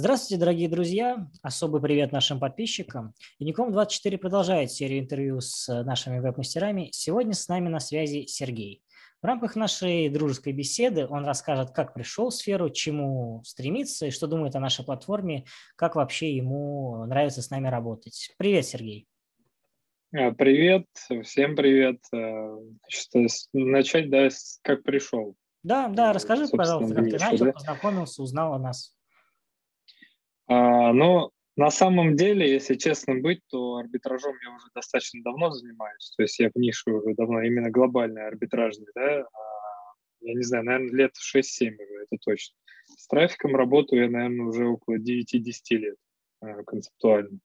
Здравствуйте, дорогие друзья! Особый привет нашим подписчикам. Unicom24 продолжает серию интервью с нашими веб-мастерами. Сегодня с нами на связи Сергей. В рамках нашей дружеской беседы он расскажет, как пришел в сферу, чему стремится и что думает о нашей платформе, как вообще ему нравится с нами работать. Привет, Сергей! А, привет, всем привет. Значит, начать, да, с как пришел. Да, да, расскажи, пожалуйста, как ты начал, да? познакомился, узнал о нас. А, ну, на самом деле, если честно быть, то арбитражом я уже достаточно давно занимаюсь. То есть я в нише уже давно, именно глобальный арбитражный, да, а, я не знаю, наверное, лет 6-7 уже, это точно. С трафиком работаю я, наверное, уже около 9-10 лет а, концептуально.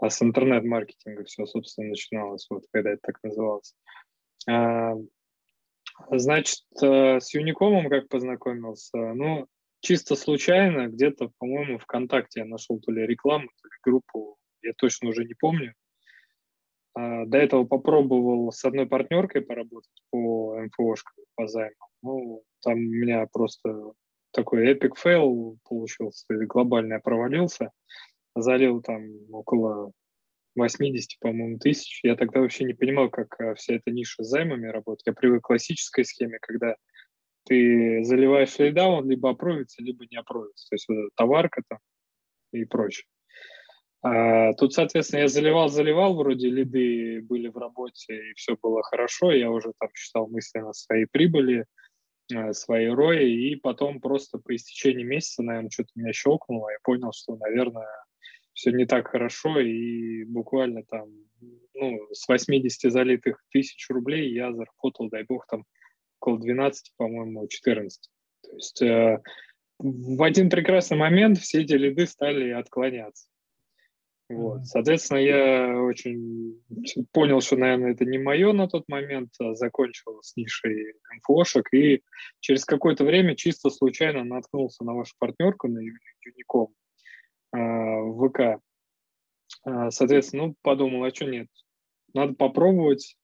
А с интернет-маркетинга все, собственно, начиналось, вот когда это так называлось. Значит, э, с Юникомом как познакомился? Ну, чисто случайно, где-то, по-моему, ВКонтакте я нашел то ли рекламу, то ли группу, я точно уже не помню. А, до этого попробовал с одной партнеркой поработать по МФОшкам, по займам. Ну, там у меня просто такой epic fail получился, глобально я провалился, залил там около 80, по-моему, тысяч. Я тогда вообще не понимал, как а, вся эта ниша с займами работает. Я привык к классической схеме, когда ты заливаешь лида, он либо опровится, либо не опровится. То есть вот товарка там и прочее. А, тут, соответственно, я заливал, заливал, вроде лиды были в работе, и все было хорошо, я уже там считал мысленно свои прибыли, э, свои рои, и потом просто по истечении месяца, наверное, что-то меня щелкнуло, я понял, что, наверное, все не так хорошо, и буквально там, ну, с 80 залитых тысяч рублей я заработал, дай бог, там около 12, по-моему, 14. То есть э, в один прекрасный момент все эти лиды стали отклоняться. Вот. Соответственно, я очень понял, что, наверное, это не мое на тот момент, а закончил с нишей МФОшек, и через какое-то время чисто случайно наткнулся на вашу партнерку, на Юником э, в ВК. Э, соответственно, ну, подумал, а что нет, надо попробовать.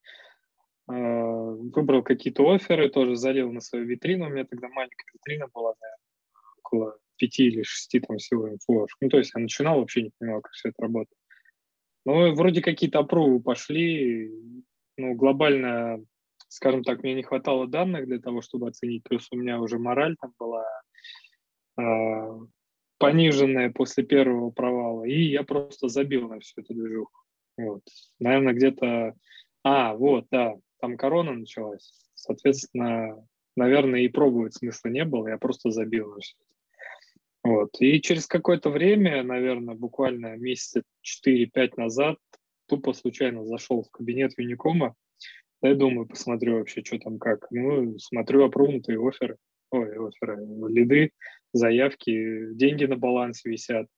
Э, выбрал какие-то оферы, тоже залил на свою витрину. У меня тогда маленькая витрина была, наверное, около пяти или шести там всего инфлош. Ну, то есть я начинал, вообще не понимал, как все это работает. Ну, вроде какие-то опровы пошли. Ну, глобально, скажем так, мне не хватало данных для того, чтобы оценить. Плюс у меня уже мораль там была э, пониженная после первого провала. И я просто забил на всю эту движуху. Вот. Наверное, где-то... А, вот, да, там корона началась, соответственно, наверное, и пробовать смысла не было, я просто забил Вот. И через какое-то время, наверное, буквально месяца 4-5 назад, тупо случайно зашел в кабинет Юникома, я думаю, посмотрю вообще, что там как. Ну, смотрю опрунутые оферы, ой, оферы, лиды, заявки, деньги на балансе висят.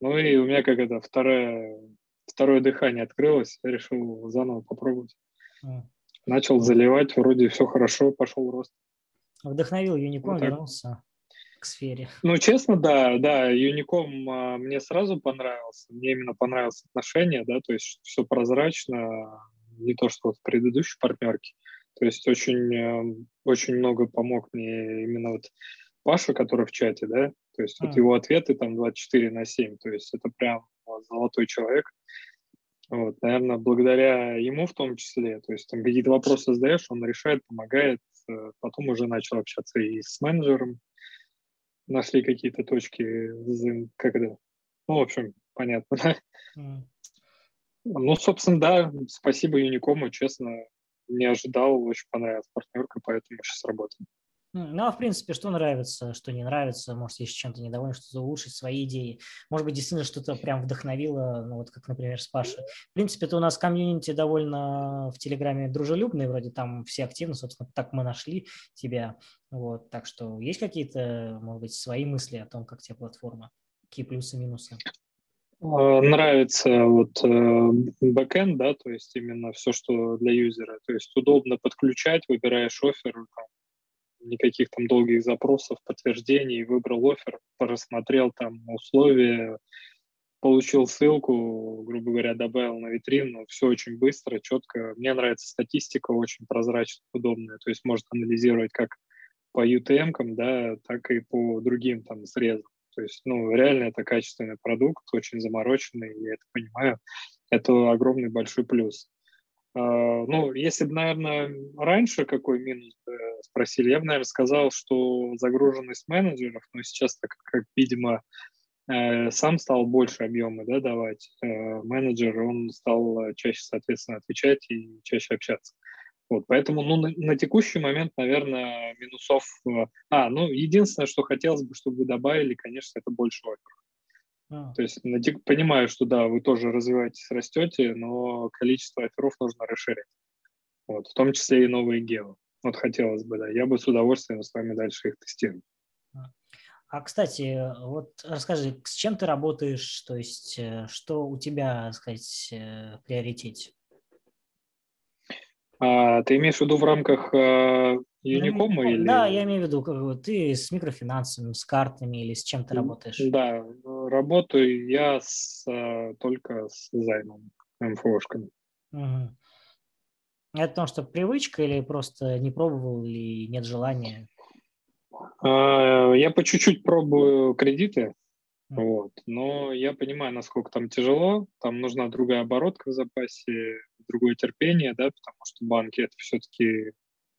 Ну и у меня как это второе, второе дыхание открылось, я решил заново попробовать. Начал заливать, вроде все хорошо, пошел рост. Вдохновил Юником, вот вернулся к сфере. Ну, честно, да, да, Юником а, мне сразу понравился. Мне именно понравилось отношение, да, то есть все прозрачно, не то, что вот в предыдущей партнерке. То есть очень, э, очень много помог мне именно вот Паша, который в чате, да, то есть mm. вот его ответы там 24 на 7, то есть это прям золотой человек. Вот, наверное, благодаря ему в том числе. То есть там какие-то вопросы задаешь, он решает, помогает. Э, потом уже начал общаться и с менеджером. Нашли какие-то точки, как это, ну, в общем, понятно? Mm. Ну, собственно, да, спасибо Юникому, честно, не ожидал, очень понравилась партнерка, поэтому сейчас работаем. Ну, а в принципе, что нравится, что не нравится, может, есть чем-то недоволен, что-то улучшить свои идеи. Может быть, действительно что-то прям вдохновило, ну, вот как, например, с Пашей. В принципе, это у нас комьюнити довольно в Телеграме дружелюбный, вроде там все активны, собственно, так мы нашли тебя. Вот, так что есть какие-то, может быть, свои мысли о том, как тебе платформа? Какие плюсы, минусы? А, нравится вот э, бэкэнд, да, то есть именно все, что для юзера. То есть удобно подключать, выбираешь офер, там, никаких там долгих запросов, подтверждений, выбрал офер, просмотрел там условия, получил ссылку, грубо говоря, добавил на витрину, все очень быстро, четко. Мне нравится статистика, очень прозрачная, удобная, то есть может анализировать как по UTM, да, так и по другим там срезам. То есть, ну, реально это качественный продукт, очень замороченный, я это понимаю. Это огромный большой плюс. Uh, ну, если бы, наверное, раньше какой минус бы спросили, я бы, наверное, сказал, что загруженность менеджеров, но сейчас, так как, видимо, Э, сам стал больше объемы да, давать. Э, менеджер, он стал э, чаще, соответственно, отвечать и чаще общаться. Вот, поэтому ну, на, на текущий момент, наверное, минусов... А, ну, единственное, что хотелось бы, чтобы вы добавили, конечно, это больше офферов. А. То есть понимаю, что да, вы тоже развиваетесь, растете, но количество офферов нужно расширять. Вот, в том числе и новые гео. Вот хотелось бы, да. Я бы с удовольствием с вами дальше их тестировал. А, кстати, вот расскажи, с чем ты работаешь, то есть э, что у тебя, так сказать, э, в приоритете? А, ты имеешь в виду в рамках э, Unicom? или... Да, я имею в виду, ты с микрофинансами, с картами или с чем ты работаешь? Да, работаю я с, только с займом, МФОшками. Угу. Это потому что привычка или просто не пробовал или нет желания? А, я по чуть-чуть пробую кредиты, вот, но я понимаю, насколько там тяжело, там нужна другая оборотка в запасе, другое терпение, да, потому что банки это все-таки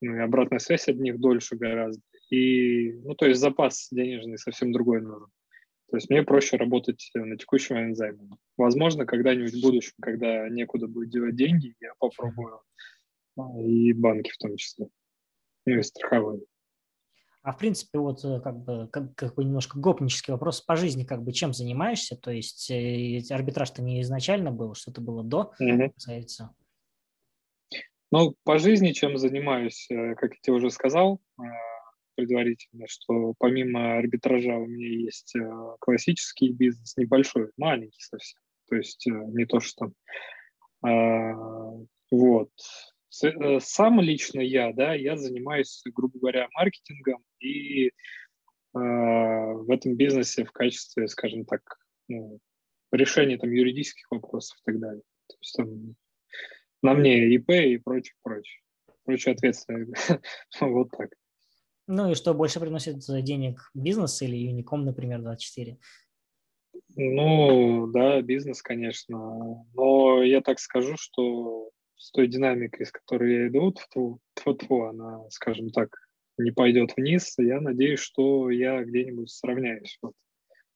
ну, и обратная связь от них дольше гораздо. И, ну, то есть запас денежный совсем другой нужен. То есть мне проще работать на текущий момент займом. Возможно, когда-нибудь в будущем, когда некуда будет девать деньги, я попробую а, и банки в том числе, ну и страховые. А в принципе, вот э, как бы, как, как бы немножко гопнический вопрос по жизни, как бы чем занимаешься? То есть э, арбитраж-то не изначально был, что-то было до, угу. Ну, по жизни чем занимаюсь, э, как я тебе уже сказал предварительно, что помимо арбитража у меня есть классический бизнес, небольшой, маленький совсем. То есть не то, что там... Вот. Э, сам лично я, да, я занимаюсь, грубо говоря, маркетингом и э, в этом бизнесе в качестве, скажем так, ну, решения там юридических вопросов и так далее. То есть там на мне ИП и прочее, прочее. Прочее ответственное. вот так. Ну и что больше приносит денег, бизнес или Unicom, например, 24? Ну, да, бизнес, конечно. Но я так скажу, что с той динамикой, с которой я иду, тьфу, тьфу, тьфу, она, скажем так, не пойдет вниз, я надеюсь, что я где-нибудь сравняюсь. Вот.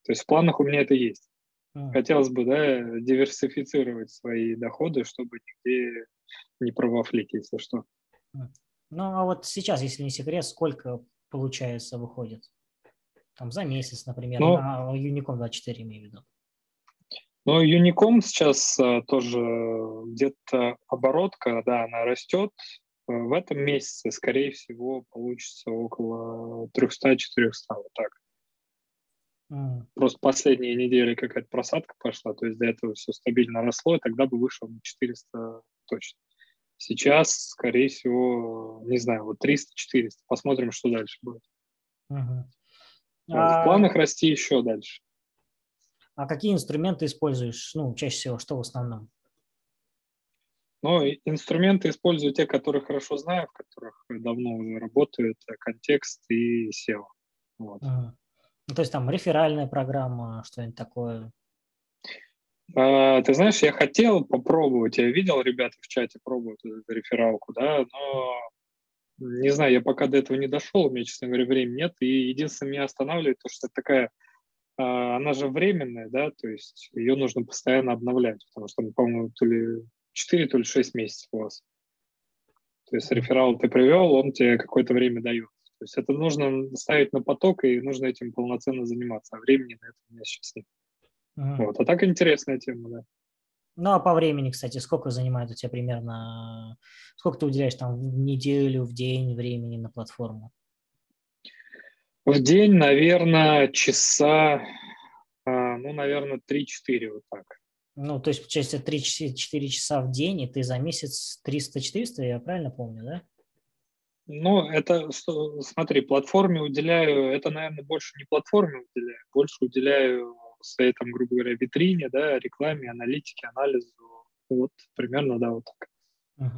То есть в планах у меня это есть. Хотелось бы, да, диверсифицировать свои доходы, чтобы нигде не провафлить, если что. Ну, а вот сейчас, если не секрет, сколько, получается, выходит? Там за месяц, например, ну, на Unicom 24 имею в виду. Ну, Unicom сейчас а, тоже где-то оборотка, да, она растет. Э, в этом месяце, скорее всего, получится около 300-400, вот так. Mm. Просто последние недели какая-то просадка пошла, то есть до этого все стабильно росло, и тогда бы вышло на 400 точно. Сейчас, скорее всего, не знаю, вот 300-400. Посмотрим, что дальше будет. Uh-huh. А... В планах расти еще дальше. А какие инструменты используешь? Ну, чаще всего, что в основном? Ну, инструменты использую те, которые хорошо знаю, в которых давно уже работаю. Это контекст и SEO. Вот. Ага. Ну, то есть там реферальная программа, что-нибудь такое? А, ты знаешь, я хотел попробовать. Я видел, ребята в чате пробуют эту рефералку, да, но не знаю, я пока до этого не дошел, у меня, честно говоря, времени нет. И единственное, меня останавливает то, что это такая а, она же временная, да, то есть ее нужно постоянно обновлять, потому что, по-моему, то ли 4, то ли 6 месяцев у вас. То есть реферал ты привел, он тебе какое-то время дает. То есть это нужно ставить на поток, и нужно этим полноценно заниматься. А времени на это у меня сейчас нет. Uh-huh. Вот. А так интересная тема, да. Ну, а по времени, кстати, сколько занимает у тебя примерно, сколько ты уделяешь там в неделю, в день времени на платформу? В день, наверное, часа, а, ну, наверное, 3-4 вот так. Ну, то есть, получается, 3-4 часа в день, и ты за месяц 300-400, я правильно помню, да? Ну, это, смотри, платформе уделяю, это, наверное, больше не платформе уделяю, больше уделяю своей, там, грубо говоря, витрине, да, рекламе, аналитике, анализу. Вот примерно, да, вот так.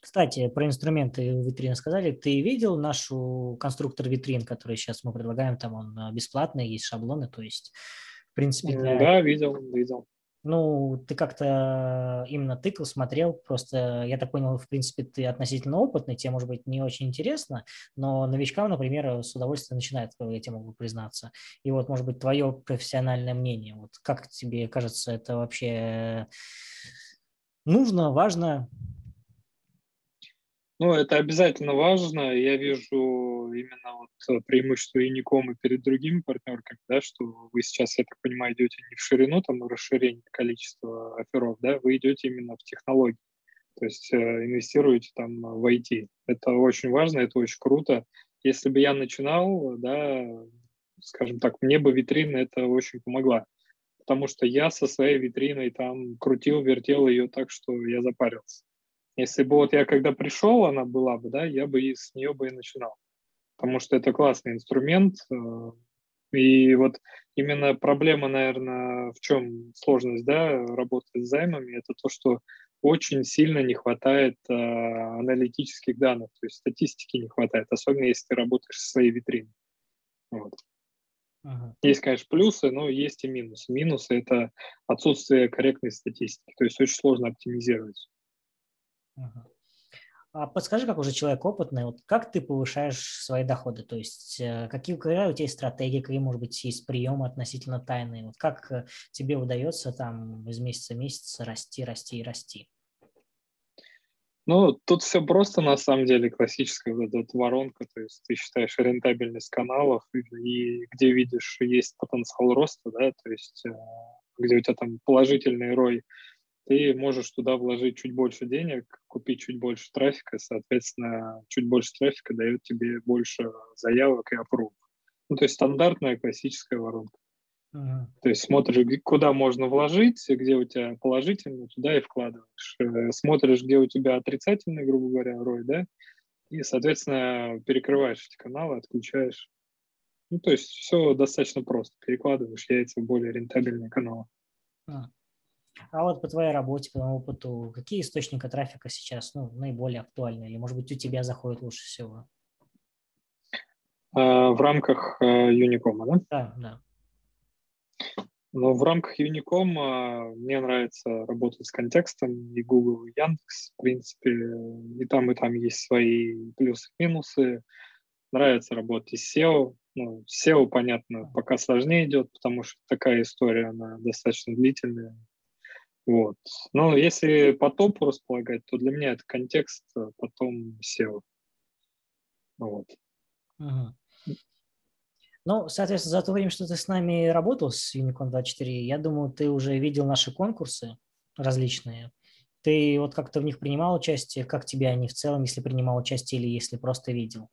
Кстати, про инструменты витрины сказали. Ты видел нашу конструктор витрин, который сейчас мы предлагаем? Там он а, бесплатный, есть шаблоны, то есть, в принципе... Для... Да, видел, видел. Ну, ты как-то именно тыкал, смотрел, просто, я так понял, в принципе, ты относительно опытный, тебе, может быть, не очень интересно, но новичкам, например, с удовольствием начинает, я тебе могу признаться. И вот, может быть, твое профессиональное мнение, вот как тебе кажется, это вообще нужно, важно? Ну, это обязательно важно. Я вижу именно вот преимущество Unicom перед другими партнерками, да, что вы сейчас, я так понимаю, идете не в ширину, там, расширение количества оферов, да, вы идете именно в технологии, то есть э, инвестируете там в IT. Это очень важно, это очень круто. Если бы я начинал, да, скажем так, мне бы витрина это очень помогла, потому что я со своей витриной там крутил, вертел ее так, что я запарился. Если бы вот я когда пришел, она была бы, да, я бы и с нее бы и начинал. Потому что это классный инструмент. Э, и вот именно проблема, наверное, в чем сложность, да, работы с займами, это то, что очень сильно не хватает э, аналитических данных, то есть статистики не хватает, особенно если ты работаешь со своей витриной. Вот. Ага. Есть, конечно, плюсы, но есть и минусы. Минусы – это отсутствие корректной статистики, то есть очень сложно оптимизировать. А подскажи, как уже человек опытный, вот как ты повышаешь свои доходы? То есть э, какие, какая у тебя есть стратегии, какие, может быть, есть приемы относительно тайны? Вот как э, тебе удается там из месяца в месяц расти, расти и расти? Ну, тут все просто, на самом деле, классическая вот эта воронка, то есть ты считаешь рентабельность каналов, и где видишь, есть потенциал роста, да, то есть э, где у тебя там положительный рой ты можешь туда вложить чуть больше денег, купить чуть больше трафика, соответственно, чуть больше трафика дает тебе больше заявок и опруг. Ну, то есть стандартная классическая воронка. Uh-huh. То есть смотришь, куда можно вложить, где у тебя положительный, туда и вкладываешь. Э, смотришь, где у тебя отрицательный, грубо говоря, рой, да, и, соответственно, перекрываешь эти каналы, отключаешь. Ну, то есть все достаточно просто. Перекладываешь яйца в более рентабельные каналы. Uh-huh. А вот по твоей работе, по твоему опыту, какие источники трафика сейчас ну, наиболее актуальны? Или, может быть, у тебя заходит лучше всего? А, в рамках Unicom, да? Да, да. Но в рамках Unicom а, мне нравится работать с контекстом и Google, и Яндекс. В принципе, и там, и там есть свои плюсы и минусы. Нравится работать с SEO. Ну, SEO, понятно, пока сложнее идет, потому что такая история, она достаточно длительная. Вот. Но если по топу располагать, то для меня это контекст, а потом SEO. Вот. Угу. Ну, соответственно, за то время, что ты с нами работал с Unicorn 24, я думаю, ты уже видел наши конкурсы различные. Ты вот как-то в них принимал участие? Как тебе они в целом, если принимал участие или если просто видел?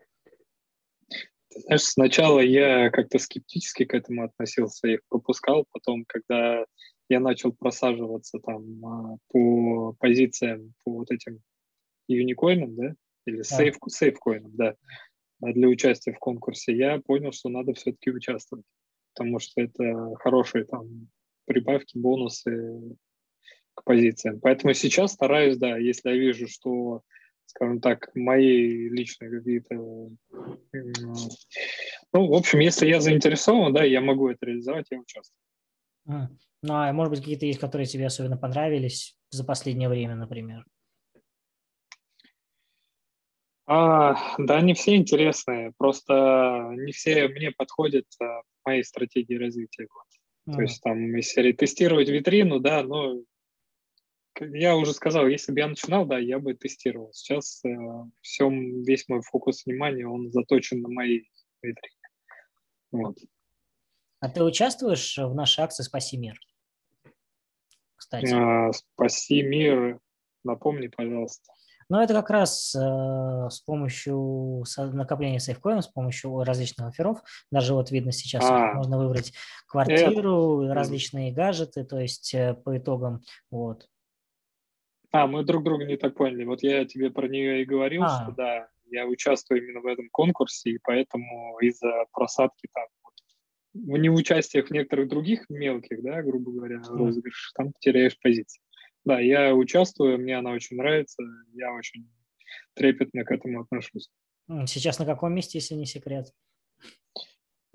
Ты знаешь, сначала я как-то скептически к этому относился, их пропускал, потом, когда я начал просаживаться там а, по позициям, по вот этим юникоинам, да, или сейф, сейфкоинам, да, а для участия в конкурсе, я понял, что надо все-таки участвовать, потому что это хорошие там прибавки, бонусы к позициям. Поэтому сейчас стараюсь, да, если я вижу, что, скажем так, мои личные какие-то... Ну, в общем, если я заинтересован, да, я могу это реализовать, я участвую. Ну, а может быть, какие-то есть, которые тебе особенно понравились за последнее время, например? А, да, не все интересные, просто не все мне подходят а, моей стратегии развития. Вот. Mm. То есть там из серии тестировать витрину, да, но я уже сказал, если бы я начинал, да, я бы тестировал. Сейчас э, всем, весь мой фокус внимания, он заточен на моей витрине. Вот. А ты участвуешь в нашей акции «Спаси мир»? Кстати. А, спаси мир, напомни, пожалуйста. Ну, это как раз э, с помощью накопления сейфкоинов, с помощью различных офферов. Даже вот видно сейчас, а, можно выбрать квартиру, это... различные гаджеты, то есть э, по итогам вот. А, мы друг друга не так поняли. Вот я тебе про нее и говорил, а. что да, я участвую именно в этом конкурсе, и поэтому из-за просадки там в неучастиях в некоторых других мелких, да, грубо говоря, розыгрышах, там теряешь позиции. Да, я участвую, мне она очень нравится, я очень трепетно к этому отношусь. Сейчас на каком месте, если не секрет?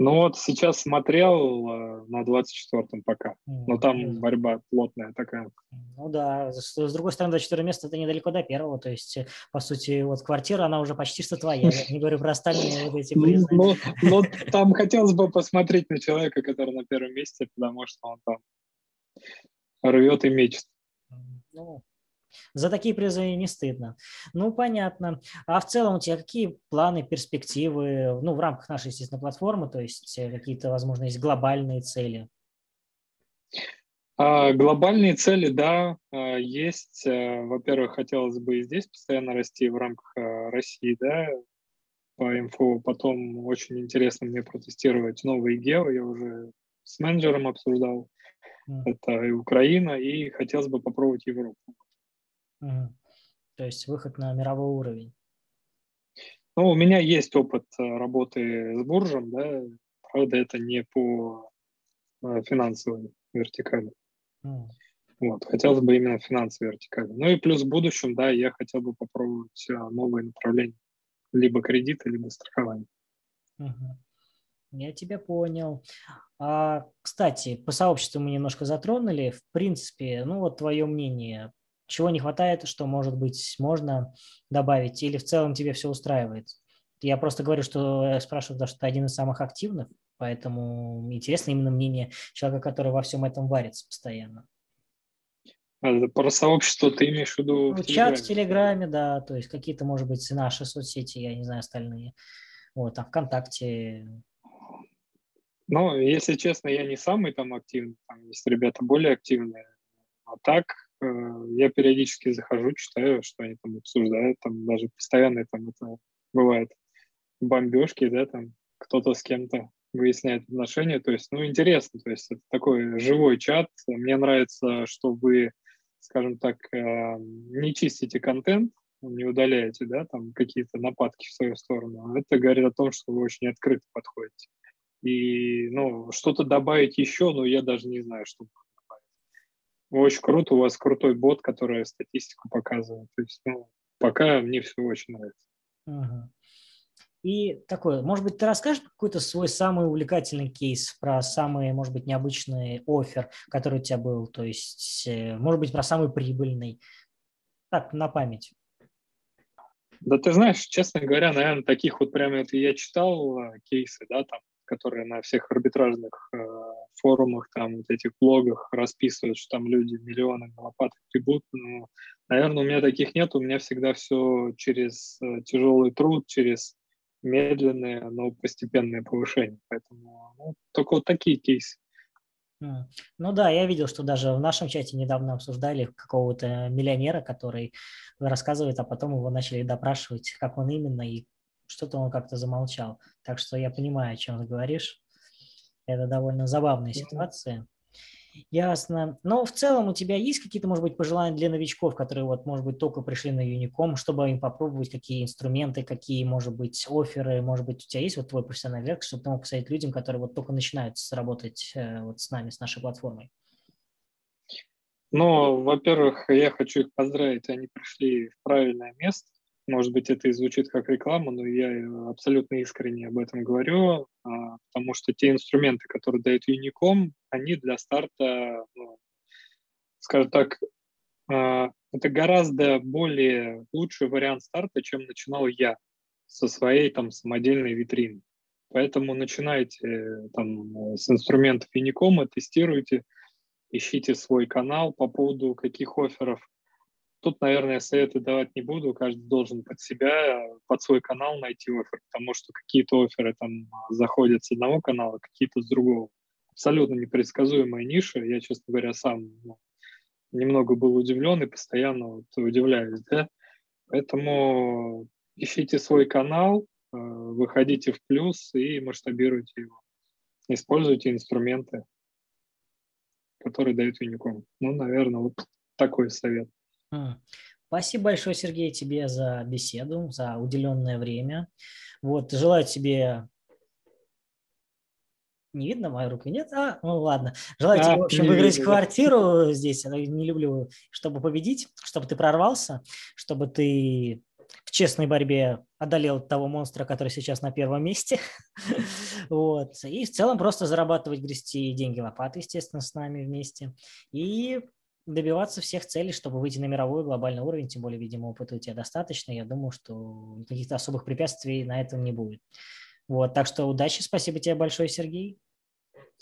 Ну вот сейчас смотрел э, на 24-м пока, но там борьба плотная такая. Ну да, с, с другой стороны, 24 место это недалеко до первого, то есть, э, по сути, вот квартира, она уже почти что твоя, я не говорю про остальные вот эти призы. Ну, там хотелось бы посмотреть на человека, который на первом месте, потому что он там рвет и мечет. Ну, за такие призы не стыдно. Ну, понятно. А в целом у тебя какие планы, перспективы, ну, в рамках нашей, естественно, платформы, то есть э, какие-то, возможно, есть глобальные цели? А, глобальные цели, да, а, есть. Э, во-первых, хотелось бы и здесь постоянно расти в рамках э, России, да, по инфо. Потом очень интересно мне протестировать новые гео. Я уже с менеджером обсуждал. Mm. Это и Украина, и хотелось бы попробовать Европу. Угу. То есть выход на мировой уровень. Ну, у меня есть опыт э, работы с буржем, да, правда, это не по э, финансовой вертикали. Mm. Вот, хотелось бы именно финансовой вертикали. Ну и плюс в будущем, да, я хотел бы попробовать э, новые направления, либо кредиты, либо страхование. Угу. Я тебя понял. А, кстати, по сообществу мы немножко затронули. В принципе, ну вот твое мнение чего не хватает, что, может быть, можно добавить, или в целом тебе все устраивает? Я просто говорю, что я спрашиваю, потому что ты один из самых активных, поэтому интересно именно мнение человека, который во всем этом варится постоянно. А, про сообщество ты имеешь в виду? Ну, в чат в Телеграме, да, то есть какие-то, может быть, наши соцсети, я не знаю, остальные. Вот, там ВКонтакте. Ну, если честно, я не самый там активный, там есть ребята более активные. А так, Э, я периодически захожу, читаю, что они там обсуждают, там даже постоянно там это бывает бомбежки, да, там кто-то с кем-то выясняет отношения, то есть, ну, интересно, то есть это такой живой чат, мне нравится, что вы, скажем так, э, не чистите контент, не удаляете, да, там какие-то нападки в свою сторону, это говорит о том, что вы очень открыто подходите. И, ну, что-то добавить еще, но я даже не знаю, что очень круто, у вас крутой бот, который статистику показывает. То есть, ну, пока мне все очень нравится. Угу. И такое, может быть, ты расскажешь какой-то свой самый увлекательный кейс про самый, может быть, необычный офер, который у тебя был, то есть, э, может быть, про самый прибыльный. Так, на память. Да ты знаешь, честно говоря, наверное, таких вот прямо это я читал э, кейсы, да, там которые на всех арбитражных э, форумах, там, вот этих блогах расписывают, что там люди миллионы на лопатах прибут. Но, наверное, у меня таких нет. У меня всегда все через э, тяжелый труд, через медленное, но постепенное повышение. Поэтому ну, только вот такие кейсы. Ну да, я видел, что даже в нашем чате недавно обсуждали какого-то миллионера, который рассказывает, а потом его начали допрашивать, как он именно и что-то он как-то замолчал. Так что я понимаю, о чем ты говоришь. Это довольно забавная ситуация. Ясно. Но в целом у тебя есть какие-то, может быть, пожелания для новичков, которые вот, может быть, только пришли на Unicom, чтобы им попробовать, какие инструменты, какие, может быть, оферы, может быть, у тебя есть вот твой профессиональный верх, чтобы ты мог посоветовать людям, которые вот только начинают работать э, вот с нами, с нашей платформой? Ну, во-первых, я хочу их поздравить, они пришли в правильное место. Может быть, это и звучит как реклама, но я абсолютно искренне об этом говорю, а, потому что те инструменты, которые дает Unicom, они для старта, ну, скажем так, а, это гораздо более лучший вариант старта, чем начинал я со своей там самодельной витрины. Поэтому начинайте там с инструментов Unicom, тестируйте, ищите свой канал по поводу каких офферов Тут, наверное, советы давать не буду. Каждый должен под себя, под свой канал найти офер, потому что какие-то оферы там заходят с одного канала, какие-то с другого. Абсолютно непредсказуемая ниша. Я, честно говоря, сам ну, немного был удивлен и постоянно вот удивляюсь. Да? Поэтому ищите свой канал, э, выходите в плюс и масштабируйте его. Используйте инструменты, которые дают Unicom. Ну, наверное, вот такой совет. Спасибо большое, Сергей, тебе за беседу, за уделенное время. Вот, желаю тебе не видно мою руку? Нет? А, ну ладно. Желаю а, тебе, в общем, выиграть видно, квартиру да. здесь. Не люблю, чтобы победить, чтобы ты прорвался, чтобы ты в честной борьбе одолел того монстра, который сейчас на первом месте. вот. И в целом просто зарабатывать, грести деньги лопаты, естественно, с нами вместе. И добиваться всех целей, чтобы выйти на мировой глобальный уровень, тем более, видимо, опыта у тебя достаточно. Я думаю, что каких-то особых препятствий на этом не будет. Вот, так что удачи, спасибо тебе большое, Сергей.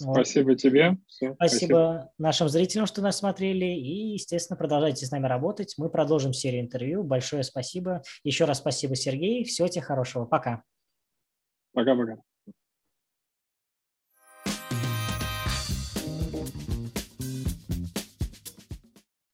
Спасибо вот. тебе. Все, спасибо, спасибо нашим зрителям, что нас смотрели. И, естественно, продолжайте с нами работать. Мы продолжим серию интервью. Большое спасибо. Еще раз спасибо, Сергей. Всего тебе хорошего. Пока. Пока-пока.